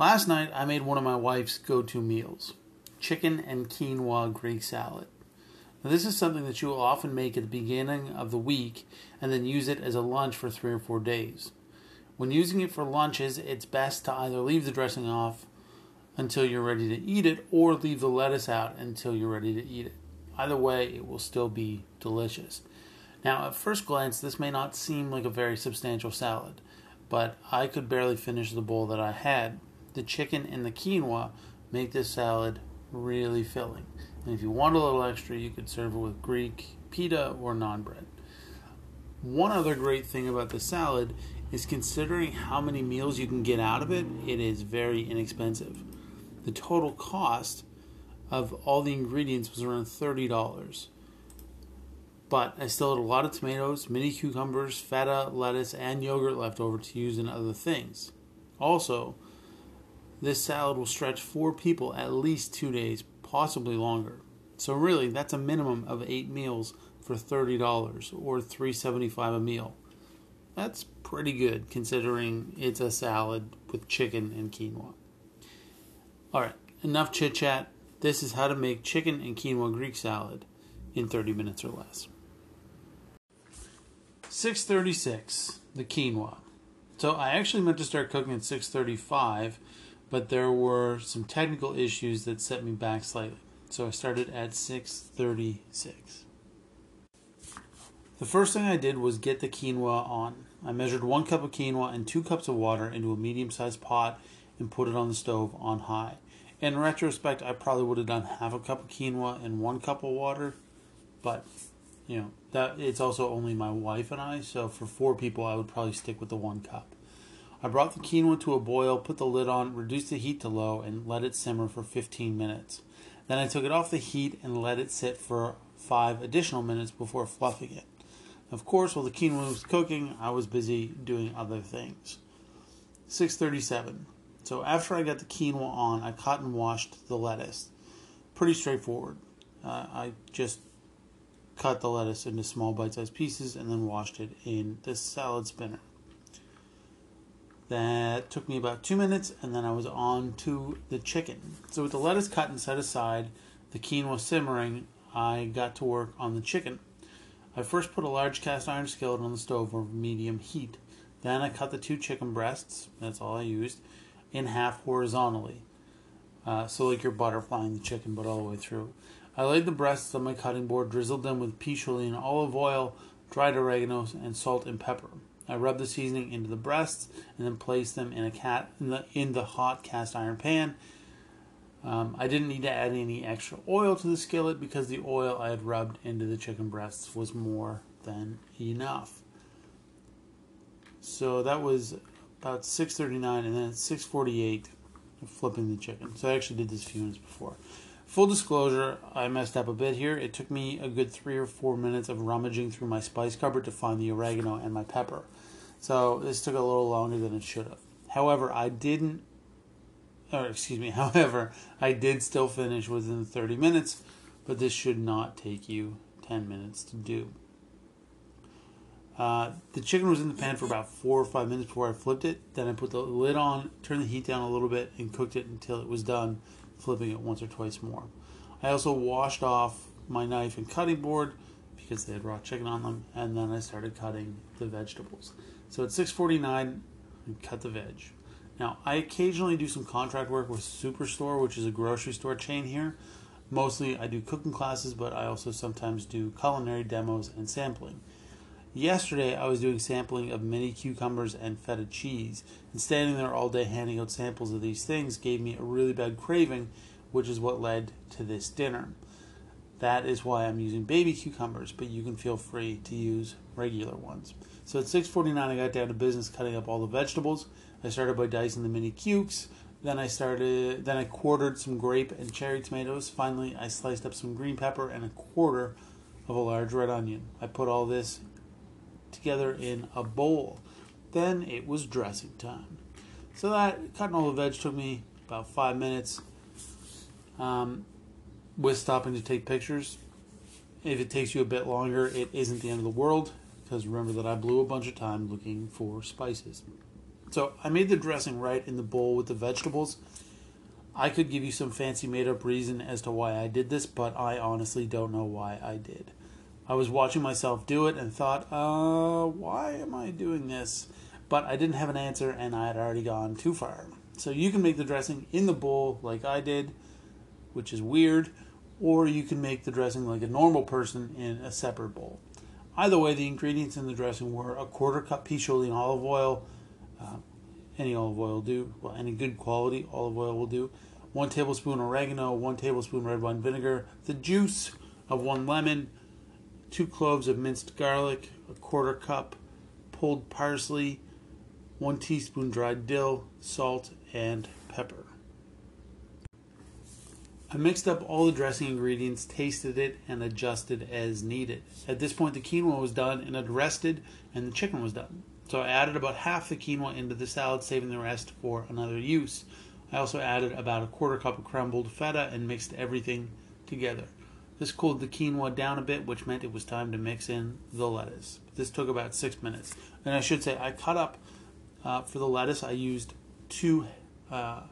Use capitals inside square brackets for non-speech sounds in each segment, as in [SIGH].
Last night I made one of my wife's go to meals chicken and quinoa Greek salad. Now, this is something that you will often make at the beginning of the week and then use it as a lunch for three or four days. When using it for lunches, it's best to either leave the dressing off until you're ready to eat it or leave the lettuce out until you're ready to eat it. Either way, it will still be delicious. Now, at first glance, this may not seem like a very substantial salad, but I could barely finish the bowl that I had. The chicken and the quinoa make this salad really filling. And if you want a little extra, you could serve it with Greek pita or naan bread. One other great thing about the salad is considering how many meals you can get out of it, it is very inexpensive. The total cost of all the ingredients was around $30. But I still had a lot of tomatoes, mini cucumbers, feta, lettuce, and yogurt left over to use in other things. Also, this salad will stretch four people at least two days, possibly longer. So really, that's a minimum of eight meals for $30 or $3.75 a meal. That's pretty good considering it's a salad with chicken and quinoa. All right, enough chit chat. This is how to make chicken and quinoa Greek salad in 30 minutes or less. 636, the quinoa. So I actually meant to start cooking at 635, but there were some technical issues that set me back slightly. So I started at 636. The first thing I did was get the quinoa on. I measured one cup of quinoa and two cups of water into a medium sized pot and put it on the stove on high. In retrospect, I probably would have done half a cup of quinoa and one cup of water, but you know that it's also only my wife and I, so for four people, I would probably stick with the one cup. I brought the quinoa to a boil, put the lid on, reduced the heat to low, and let it simmer for 15 minutes. Then I took it off the heat and let it sit for five additional minutes before fluffing it. Of course, while the quinoa was cooking, I was busy doing other things. 637. So after I got the quinoa on, I cut and washed the lettuce. Pretty straightforward. Uh, I just cut the lettuce into small bite-sized pieces and then washed it in the salad spinner. That took me about two minutes, and then I was on to the chicken. So with the lettuce cut and set aside, the quinoa simmering, I got to work on the chicken. I first put a large cast iron skillet on the stove over medium heat. Then I cut the two chicken breasts, that's all I used, in half horizontally. Uh, so like you're butterflying the chicken, but all the way through. I laid the breasts on my cutting board, drizzled them with and olive oil, dried oregano, and salt and pepper. I rubbed the seasoning into the breasts and then placed them in a cat in the, in the hot cast iron pan. Um, I didn't need to add any extra oil to the skillet because the oil I had rubbed into the chicken breasts was more than enough. So that was about 6:39, and then at 6:48, flipping the chicken. So I actually did this a few minutes before. Full disclosure, I messed up a bit here. It took me a good three or four minutes of rummaging through my spice cupboard to find the oregano and my pepper. So this took a little longer than it should have. However, I didn't, or excuse me, [LAUGHS] however, I did still finish within 30 minutes, but this should not take you 10 minutes to do. Uh, the chicken was in the pan for about four or five minutes before I flipped it. Then I put the lid on, turned the heat down a little bit, and cooked it until it was done flipping it once or twice more. I also washed off my knife and cutting board because they had raw chicken on them, and then I started cutting the vegetables. So at 6:49, I cut the veg. Now I occasionally do some contract work with Superstore, which is a grocery store chain here. Mostly I do cooking classes, but I also sometimes do culinary demos and sampling. Yesterday, I was doing sampling of mini cucumbers and feta cheese, and standing there all day handing out samples of these things gave me a really bad craving, which is what led to this dinner. That is why I'm using baby cucumbers, but you can feel free to use regular ones. So at 6:49, I got down to business cutting up all the vegetables. I started by dicing the mini cukes. Then I started. Then I quartered some grape and cherry tomatoes. Finally, I sliced up some green pepper and a quarter of a large red onion. I put all this together in a bowl. Then it was dressing time. So that cutting all the veg took me about five minutes. Um, with stopping to take pictures. If it takes you a bit longer, it isn't the end of the world because remember that I blew a bunch of time looking for spices. So I made the dressing right in the bowl with the vegetables. I could give you some fancy made up reason as to why I did this, but I honestly don't know why I did. I was watching myself do it and thought, uh, why am I doing this? But I didn't have an answer and I had already gone too far. So you can make the dressing in the bowl like I did, which is weird, or you can make the dressing like a normal person in a separate bowl. Either way, the ingredients in the dressing were a quarter cup peach olive oil, uh, any olive oil will do, well, any good quality olive oil will do, one tablespoon oregano, one tablespoon red wine vinegar, the juice of one lemon, two cloves of minced garlic, a quarter cup pulled parsley, one teaspoon dried dill, salt, and pepper. I mixed up all the dressing ingredients, tasted it, and adjusted as needed. At this point, the quinoa was done and I'd rested, and the chicken was done. So I added about half the quinoa into the salad, saving the rest for another use. I also added about a quarter cup of crumbled feta and mixed everything together. This cooled the quinoa down a bit, which meant it was time to mix in the lettuce. This took about six minutes. And I should say, I cut up uh, for the lettuce. I used two uh,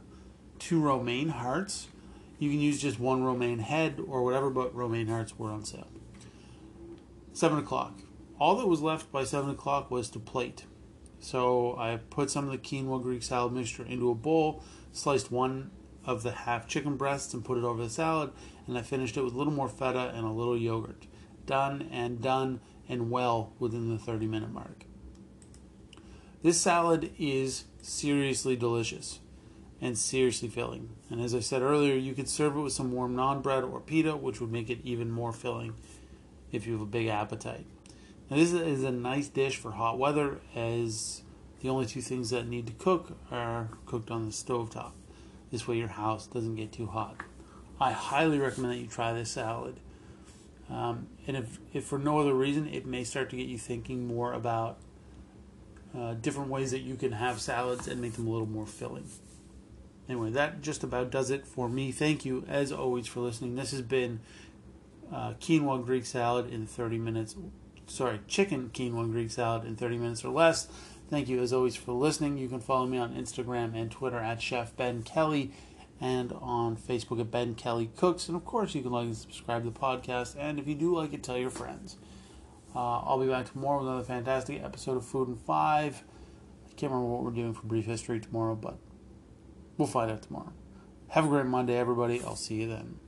two romaine hearts. You can use just one romaine head or whatever, but romaine hearts were on sale. Seven o'clock. All that was left by seven o'clock was to plate. So I put some of the quinoa Greek salad mixture into a bowl, sliced one of the half chicken breasts and put it over the salad, and I finished it with a little more feta and a little yogurt. Done and done and well within the 30 minute mark. This salad is seriously delicious and seriously filling. And as I said earlier, you could serve it with some warm naan bread or pita, which would make it even more filling if you have a big appetite. Now, this is a nice dish for hot weather, as the only two things that need to cook are cooked on the stove top. This way, your house doesn't get too hot. I highly recommend that you try this salad. Um, and if, if for no other reason, it may start to get you thinking more about uh, different ways that you can have salads and make them a little more filling. Anyway, that just about does it for me. Thank you, as always, for listening. This has been uh, quinoa Greek salad in 30 minutes sorry, chicken quinoa Greek salad in 30 minutes or less. Thank you as always for listening. You can follow me on Instagram and Twitter at Chef Ben Kelly and on Facebook at Ben Kelly Cooks. And of course, you can like and subscribe to the podcast. And if you do like it, tell your friends. Uh, I'll be back tomorrow with another fantastic episode of Food and Five. I can't remember what we're doing for brief history tomorrow, but we'll find out tomorrow. Have a great Monday, everybody. I'll see you then.